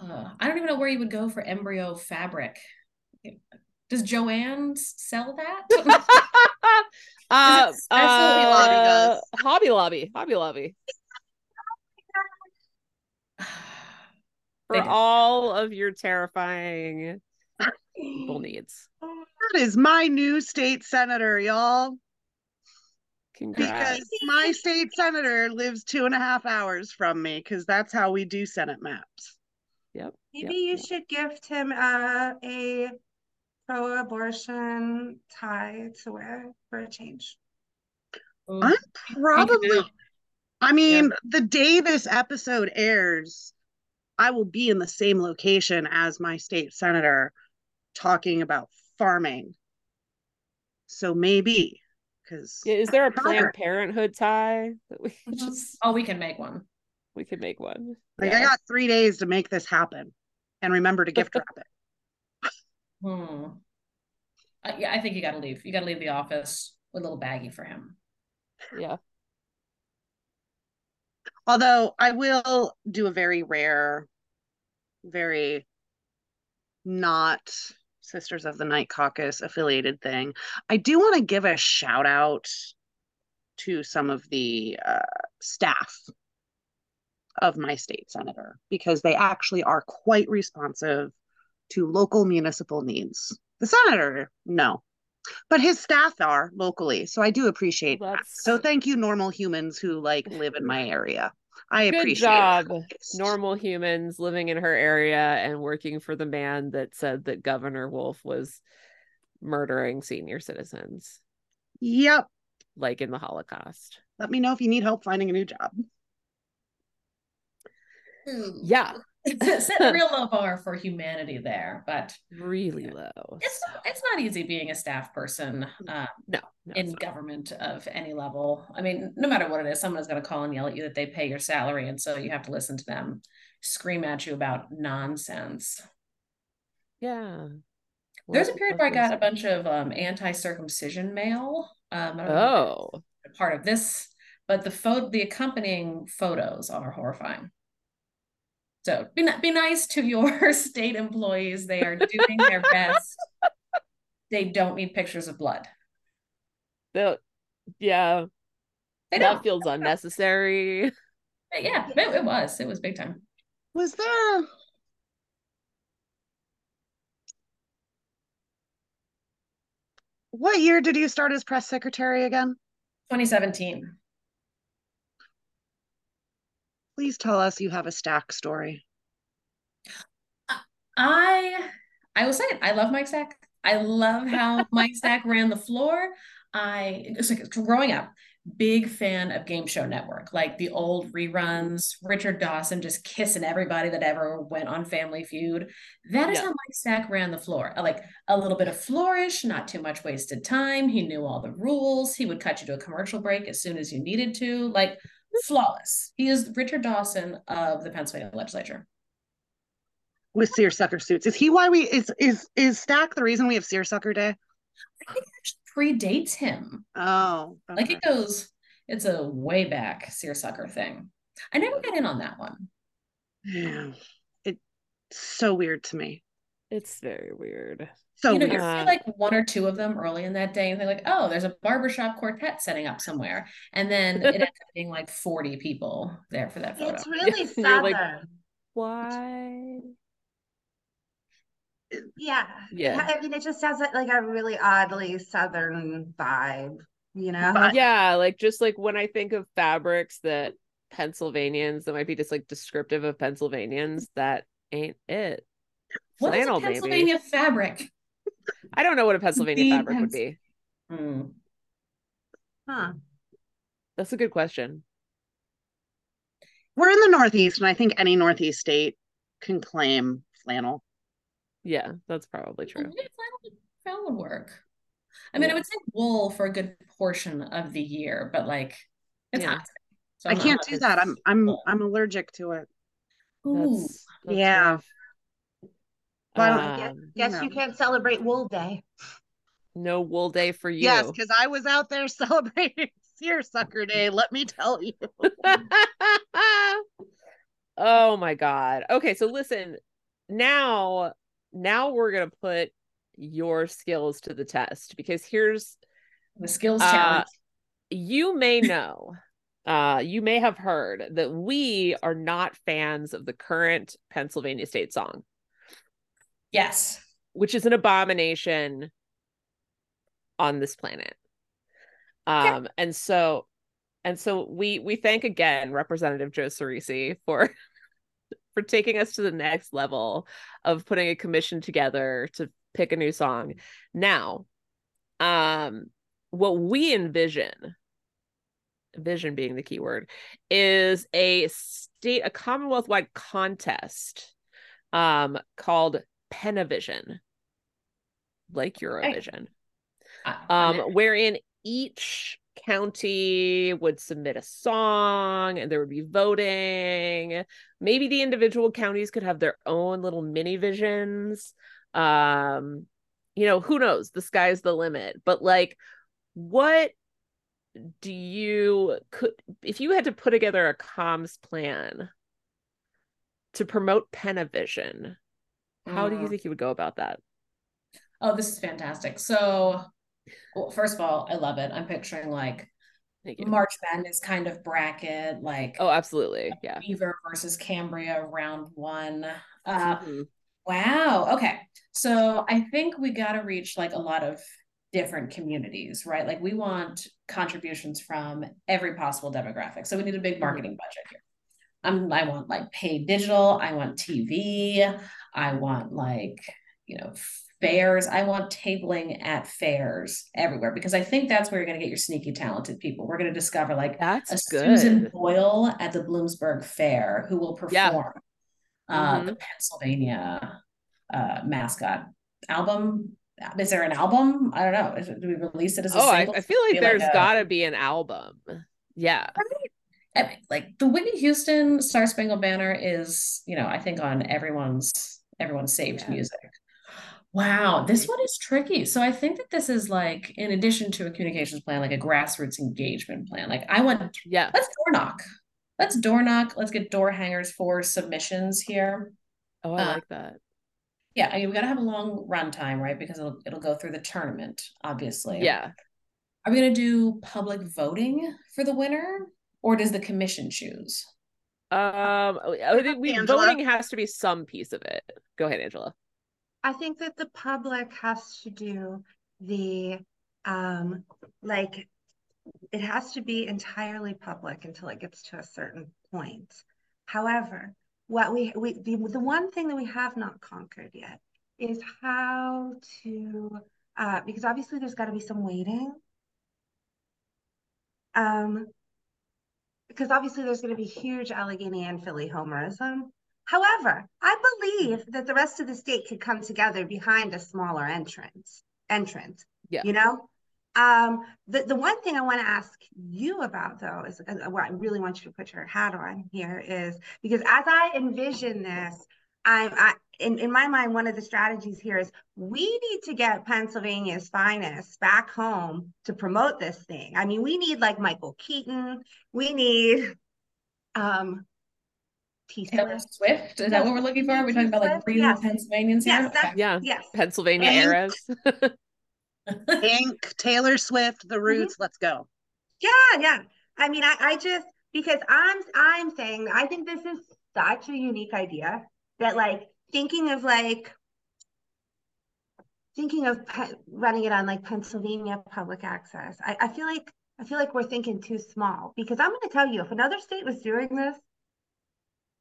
Uh, I don't even know where you would go for embryo fabric. Does Joanne sell that? uh, Is it Hobby Lobby uh, does. Hobby Lobby, Hobby Lobby. For all of your terrifying people needs. That is my new state senator, y'all. Congrats. because my state senator lives two and a half hours from me because that's how we do Senate maps. Yep. Maybe yep, you yep. should gift him uh, a pro-abortion tie to wear for a change. I'm probably. I mean, the day this episode airs, I will be in the same location as my state senator talking about farming. So maybe, because Yeah, is there a Sure. Planned Parenthood tie that we could Mhm. just Oh, we can make one. we can make one? like I got three days to make this happen. And remember to gift wrap it. Hmm. Uh, yeah, I think you got to leave. You got to leave the office with a little baggie for him. yeah. Although I will do a very rare, very not Sisters of the Night Caucus affiliated thing. I do want to give a shout out to some of the uh, staff of my state senator because they actually are quite responsive to local municipal needs. The senator, no, but his staff are locally. So I do appreciate Well, that. So thank you, normal humans who like live in my area. I Good appreciate job, it. normal humans living in her area and working for the man that said that Governor Wolf was murdering senior citizens, Yep. like in the Holocaust. Let me know if you need help finding a new job. Hmm. Yeah, Set a real low bar for humanity there, but really low. it's not, it's not easy being a staff person uh, No, no in government of any level. I mean, no matter what it is, someone is going to call and yell at you that they pay your salary, and so you have to listen to them scream at you about nonsense. Yeah. There's a period where I got a bunch of um, anti-circumcision mail. Um, I don't Oh, part of this, but the photo, the accompanying photos are horrifying. So be be nice to your state employees. They are doing their best. They don't need pictures of blood. the yeah, They that don't. feels unnecessary. Yeah, it, it was. It was big time. Was there what year did you start as press secretary again? 2017. Please tell us you have a stack story. I I will say it. I love Mike Stack. I love how Mike Stack ran the floor. I it's like growing up, big fan of Game Show Network, like the old reruns, Richard Dawson just kissing everybody that ever went on Family Feud. That is Yeah. how Mike Stack ran the floor. Like a little bit of flourish, not too much wasted time. He knew all the rules. He would cut you to a commercial break as soon as you needed to. Like flawless. He is Richard Dawson of the Pennsylvania legislature. With seersucker suits. Is he why we is is is stack the reason we have seersucker day? I think it actually predates him. Oh, Like it goes, it's a way back seersucker thing. I never got in on that one. Yeah. It's so weird to me. It's very weird. So you know, weird. you see like one or two of them early in that day, and they're like, oh, there's a barbershop quartet setting up somewhere. And then it ends up being like 40 people there for that photo. It's really You're like- southern. Why? Uh, yeah. Yeah. I mean, it just has like a really oddly southern vibe, you know? But- Yeah, like just like when I think of fabrics that Pennsylvanians that might be just like descriptive of Pennsylvanians, that ain't it. What is a Flannel, maybe. Pennsylvania fabric? I don't know what a Pennsylvania The fabric would be. Hmm. Huh. That's a good question. We're in the Northeast, and I think any Northeast state can claim flannel. Yeah, that's probably true. Yeah, flannel would- flannel would work. I mean, Yeah. I would say wool for a good portion of the year, but like it's Yeah. hot. so I can't do that. I'm I'm. I'm allergic to it. Ooh. That's, that's Yeah. rough. But I guess, Um, guess know. you can't celebrate Wool Day. no wool day for you. Yes, because I was out there celebrating Seersucker Day. Let me tell you. oh my god. Okay, so listen, now now we're going to put your skills to the test because here's the skills Uh, challenge. you may know uh you may have heard that we are not fans of the current Pennsylvania state song, Yes. which is an abomination on this planet. Um, and so and so we we thank again Representative Joe Ciresi for for taking us to the next level of putting a commission together to pick a new song. Now, um, what we envision, vision being the key word, is a state, a Commonwealth wide contest um, called Penavision, like Eurovision, um, wherein each county would submit a song and there would be voting. Maybe the individual counties could have their own little mini visions. Um, you know, who knows? The sky's the limit. But like, what do you could if you had to put together a comms plan to promote Penavision, how do you mm. think you would go about that? Oh, this is fantastic. So well, first of all, I love it. I'm picturing like March Madness kind of bracket, like oh, absolutely, yeah. Beaver versus Cambria round one. Uh, mm-hmm. Wow. Okay, so I think we got to reach like a lot of different communities, right? Like we want contributions from every possible demographic. So we need a big mm-hmm. marketing mm-hmm. budget here. Um, I want like paid digital. I want TV. I want like you know fairs. I want tabling at fairs everywhere because I think that's where you're going to get your sneaky talented people. We're going to discover like that's a good. Susan Boyle at the Bloomsburg Fair who will perform yeah. uh, mm-hmm. the Pennsylvania uh, mascot album. Is there an album? I don't know. Is, do we release it as a oh, I, I, feel like there's like got to be an album. Yeah. Right? like the Whitney Houston Star Spangled Banner is, you know, I think on everyone's everyone's saved yeah. music. Wow, this one is tricky. So I think that this is like, in addition to a communications plan, like a grassroots engagement plan. Like I want, yeah, let's door knock. Let's door knock. Let's get door hangers for submissions here. Oh, I uh, like that. Yeah, I mean, we got to have a long run time, right? Because it'll it'll go through the tournament, obviously. Yeah. Are we gonna do public voting for the winner, or does the commission choose? Um, I think we, voting has to be some piece of it. Go ahead, Angela. I think that the public has to do the um like it has to be entirely public until it gets to a certain point. However, what we we the, the one thing that we have not conquered yet is how to uh because obviously there's got to be some waiting. Um because obviously there's going to be huge Allegheny and Philly homerism However, I believe that the rest of the state could come together behind a smaller entrance. Entrance. Yeah. You know, um, the the one thing I want to ask you about though is uh, what I really want you to put your hat on here is because as I envision this, I'm I, in in my mind one of the strategies here is we need to get Pennsylvania's finest back home to promote this thing. I mean, we need like Michael Keaton. We need um Taylor Swift. Is that what we're looking for? Are we talking about like real yes. Pennsylvanians here? Yes, yeah. Yes. Pennsylvania Hank. eras. Hank, Taylor Swift, the roots. Mm-hmm. Let's go. Yeah, yeah. I mean, I, I just because I'm I'm saying I think this is such a unique idea that like thinking of like thinking of pe- running it on like Pennsylvania public access. I, I feel like I feel like we're thinking too small because I'm going to tell you if another state was doing this,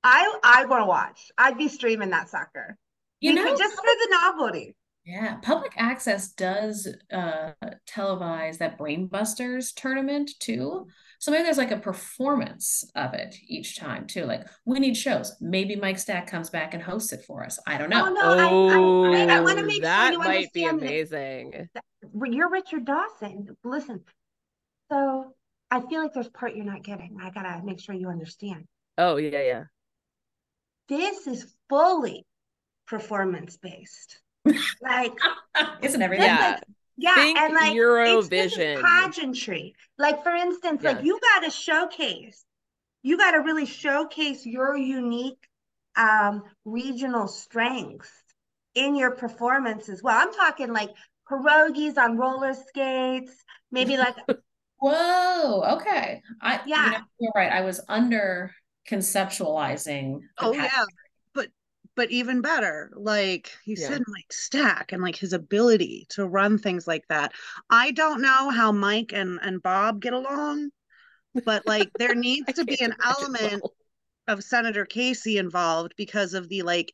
I I want to watch. I'd be streaming that sucker. You because, know, just for the novelty. Yeah, public access does uh televise that Brainbusters tournament too. So maybe there's like a performance of it each time too. Like we need shows. Maybe Mike Stack comes back and hosts it for us. I don't know. Oh, no, oh, I, I, I, I want to make that sure you might be amazing. That, you're Richard Dawson. Listen, so I feel like there's part you're not getting. I gotta make sure you understand. Oh yeah, yeah. This is fully performance based. Like, isn't everything? Yeah. Like, yeah, Think and like Eurovision pageantry. Like for instance, like you got to showcase, you got to really showcase your unique um, regional strengths in your performance as well. I'm talking like pierogies on roller skates, maybe like. Whoa. Okay. I yeah. You know, you're right. I was under conceptualizing. Oh yeah, but even better, like you Yeah. said, like Stack and like his ability to run things like that. I don't know how Mike and and Bob get along, but like there needs to be an element Will. of Senator Casey involved because of the like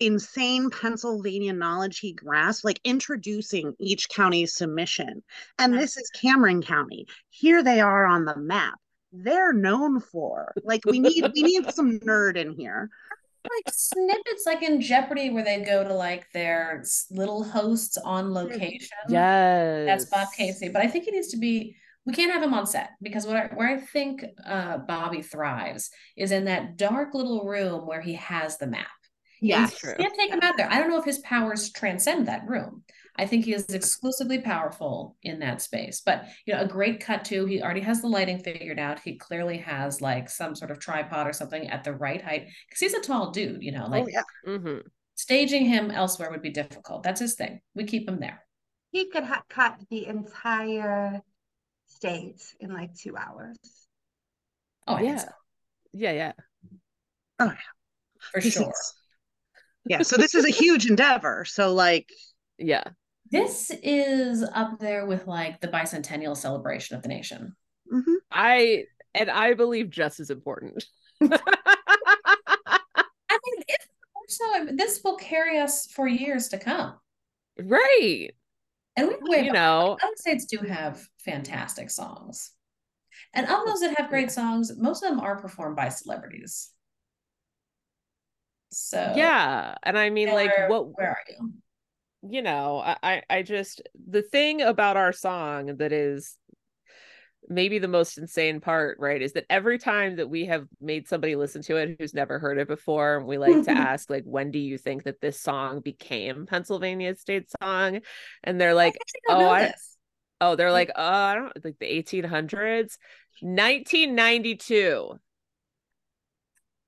insane Pennsylvania knowledge he grasped, like introducing each county's submission. And this is Cameron County. Here they are on the map. They're known for. Like we need we need some nerd in here. Like snippets like in Jeopardy where they go to like their little hosts on location. Yes. That's Bob Casey. But I think he needs to be we can't have him on set because what I, where I think uh, Bobby thrives is in that dark little room where he has the map. Yes. You true. can't take him out there. I don't know if his powers transcend that room. I think he is exclusively powerful in that space. But you know, a great cut to he already has the lighting figured out. He clearly has like some sort of tripod or something at the right height because he's a tall dude. You know, like oh yeah. hmm staging him elsewhere would be difficult. That's his thing. We keep him there. He could ha- cut the entire state in like two hours. Oh, I think Yeah. so, Yeah, yeah. for This sure. is- yeah. So this is a huge endeavor. So like Yeah. This is up there with like the bicentennial celebration of the nation. mhm. I and I believe just as important. I mean, if so, this will carry us for years to come. right. And we You know, other states do have fantastic songs. And of those that have great songs, most of them are performed by celebrities. So yeah. And I mean, like, what where are you? You know, I, I I just the thing about our song that is maybe the most insane part, right, is that every time that we have made somebody listen to it who's never heard it before, we like to ask, like, when do you think that this song became Pennsylvania state song? And they're like, actually don't oh, I- oh, they're mm. like, oh, I don't like the 1800s, 1992.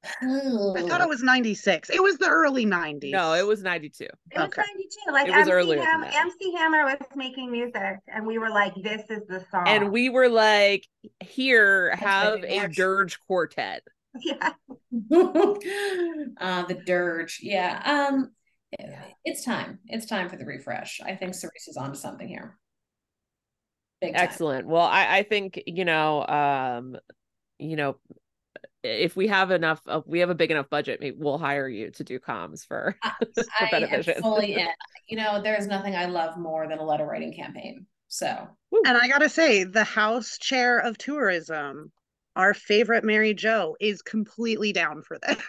I thought it was 96. It was the early 90s. No, it was 92. It was Okay. 92. Like It was MC, earlier than Ham- that. MC Hammer was making music, and we were like, "This is the song." And we were like, here, have a March. dirge quartet. yeah, uh, the dirge, yeah. Um, Yeah. it's time. It's time for the refresh. I think Cerise is onto something here. Big time. Excellent. Well, I, I think, you know, um, you know, if we have enough of we have a big enough budget, maybe we'll hire you to do comms for, for I am Benevision. fully in. You know, there is nothing I love more than a letter writing campaign. So And I gotta say, the House Chair of Tourism, our favorite Mary Jo, is completely down for this.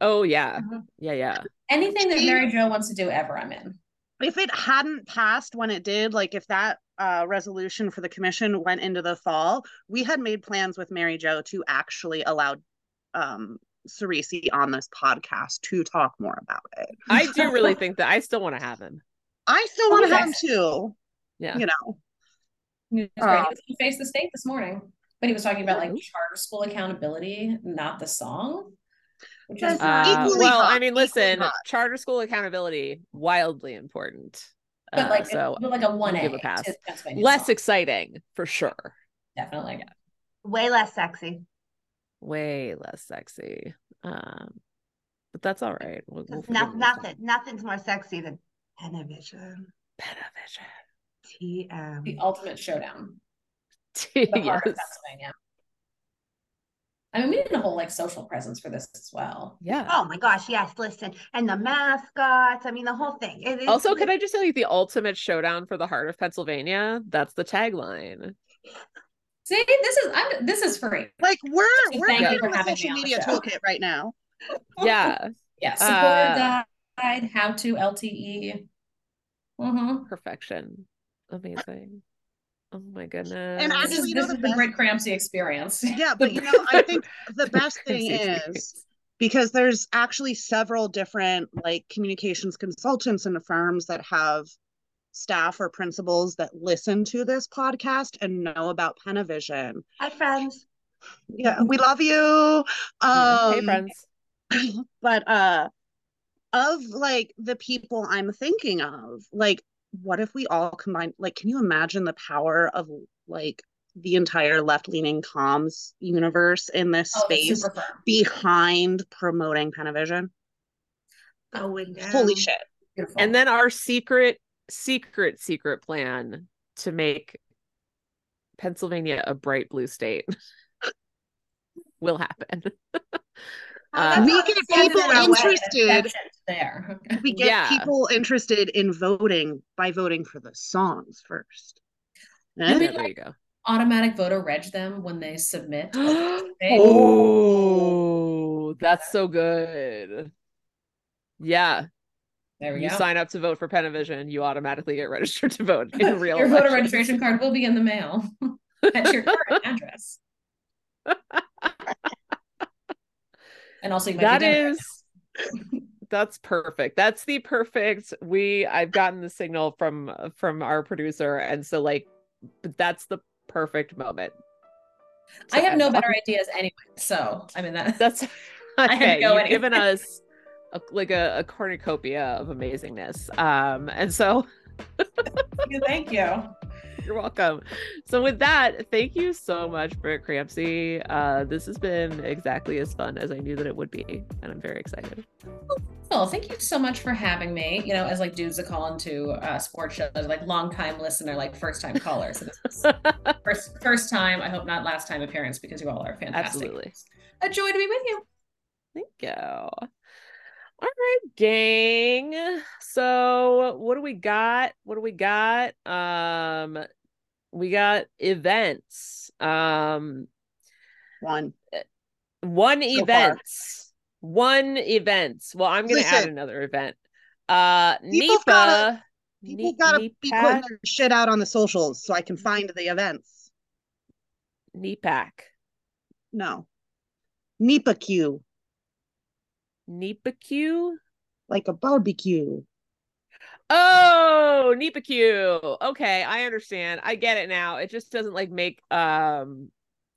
Oh yeah. Mhm. Yeah, yeah. anything that Mary Jo wants to do ever, I'm in. If it hadn't passed when it did, like if that uh, resolution for the commission went into the fall, we had made plans with Mary Jo to actually allow um, Ciresi on this podcast to talk more about it. I do really think that I still want to have him. I still want to have him too. Yeah. You know, He was great. Uh, He was going to face the state this morning, but he was talking about like charter school accountability, not the song, which is Uh, Equally well, I mean, listen, charter school accountability wildly important. but Uh, like so but like a one A give a pass. less song. exciting for sure. definitely. way less sexy. Way less sexy. Um, but that's all right. We'll, we'll 'Cause figure no, nothing, nothing's more sexy than Panavision. Panavision. TM. The ultimate showdown. The heart of yes. Pennsylvania. I mean, we need a whole like social presence for this as well. Yeah. Oh my gosh, yes, listen. And the mascots, I mean the whole thing. It is Also, can I just tell you the ultimate showdown for the heart of Pennsylvania? That's the tagline. See, this is I'm, this is free. like we're So we're thank you for having me social on the media toolkit right now. Yeah. Yeah, supporter Uh, guide, how to LTE. Mm-hmm. Perfection. Amazing. Oh my goodness. And This actually, is you know, this the is the best- Great Crampsie experience. Yeah, but you know, I think the best thing is because there's actually several different like communications consultants and firms that have staff or principals that listen to this podcast and know about Panavision. Hi friends. Yeah, we love you. Yeah. Um, hey, friends. but uh of like the people I'm thinking of, like what if we all combine like can you imagine the power of like the entire left-leaning comms universe in this Oh, space super firm. behind promoting Panavision? Oh, Going down. Holy shit. Beautiful. And then our secret, secret, secret plan to make Pennsylvania a bright blue state will happen. Uh, We get stands in people interested. There. We get Yeah. people interested in voting by voting for the songs first. Yeah, there you go. Automatic voter reg them when they submit. oh, that's so good. Yeah, There we you go. sign up to vote for Panavision, you automatically get registered to vote in real Your voter registration card will be in the mail at your current address. And also, you That is that's perfect. That's the perfect. We I've gotten the signal from from our producer, and so like, that's the perfect moment. I have no better ideas anyway. So, I mean, that, That's to okay. go You've given us a, like a, a cornucopia of amazingness. Um, and so thank you. You're welcome. So with that, thank you so much, Brit Crampsie. Uh, this has been exactly as fun as I knew that it would be, and I'm very excited. Well, thank you so much for having me. You know, as like dudes that call into uh, sports shows, like long time listener, like first time caller. So this is first first time. I hope not last time appearance because you all are fantastic. Absolutely. A joy to be with you. Thank you. All right, gang. So what do we got? What do we got? Um we got events. Um One. one So far. events. One events. Well, I'm gonna add another event. Uh People NEPA. gotta- People gotta be putting their shit out on the socials so I can find the events. NEPAC. No. NEPA Q, NEPAQ. like a barbecue. Oh, NEPAQ. Okay, I understand. I get it now. It just doesn't like make um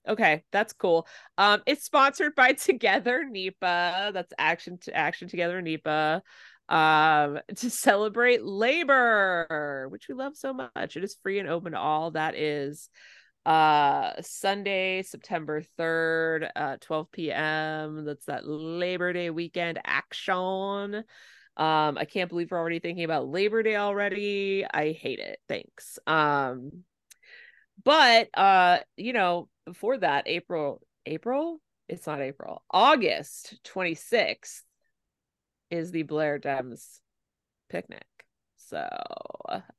okay, that's cool. Um it's sponsored by Together NEPA. That's action to action together NEPA. Um to celebrate labor, which we love so much. It is free and open to all. That is uh Sunday, September 3rd, uh 12 p.m. That's that Labor Day weekend action. Um, I can't believe we're already thinking about Labor Day already. I hate it. Thanks. Um, but uh, you know, before that, April, April, it's not April, August 26th is the Blair Dems picnic. So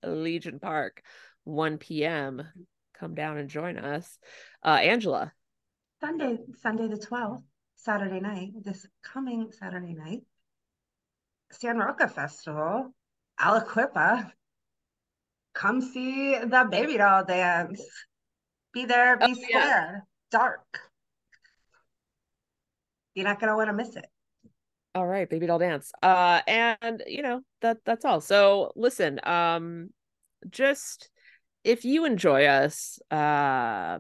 Legion Park, 1 p.m. Come down and join us. Uh Angela. Sunday, Sunday the 12th, Saturday night, this coming Saturday night, San Rocco Festival, Aliquippa. Come see the baby doll dance. Be there, be Oh, yeah. dark. You're not gonna want to miss it. All right, baby doll dance. Uh and you know, that that's all. So listen, um just if you enjoy us, uh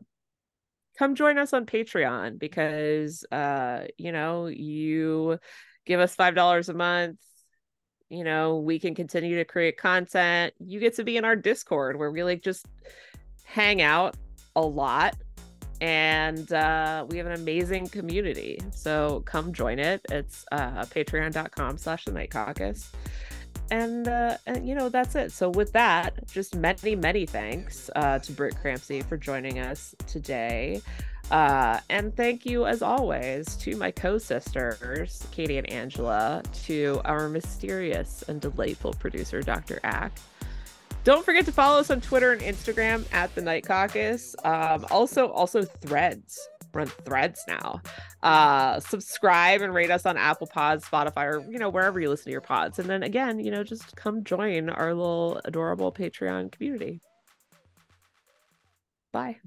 come join us on Patreon because uh you know, you give us $5 a month, you know, we can continue to create content. You get to be in our Discord where we like just hang out a lot and uh, we have an amazing community. So come join it. It's uh, patreon.com slash the night caucus. And, uh, and you know that's it. So with that just many many thanks uh, to Brit Crampsie for joining us today uh, and thank you as always to my co-sisters katie and angela to our mysterious and delightful producer dr ack don't forget to follow us on Twitter and Instagram at the Night Caucus. Um, also, also Threads. We're Threads now. Uh, subscribe and rate us on Apple Pods, Spotify, or you know wherever you listen to your pods. And then again, you know, just come join our little adorable Patreon community. Bye.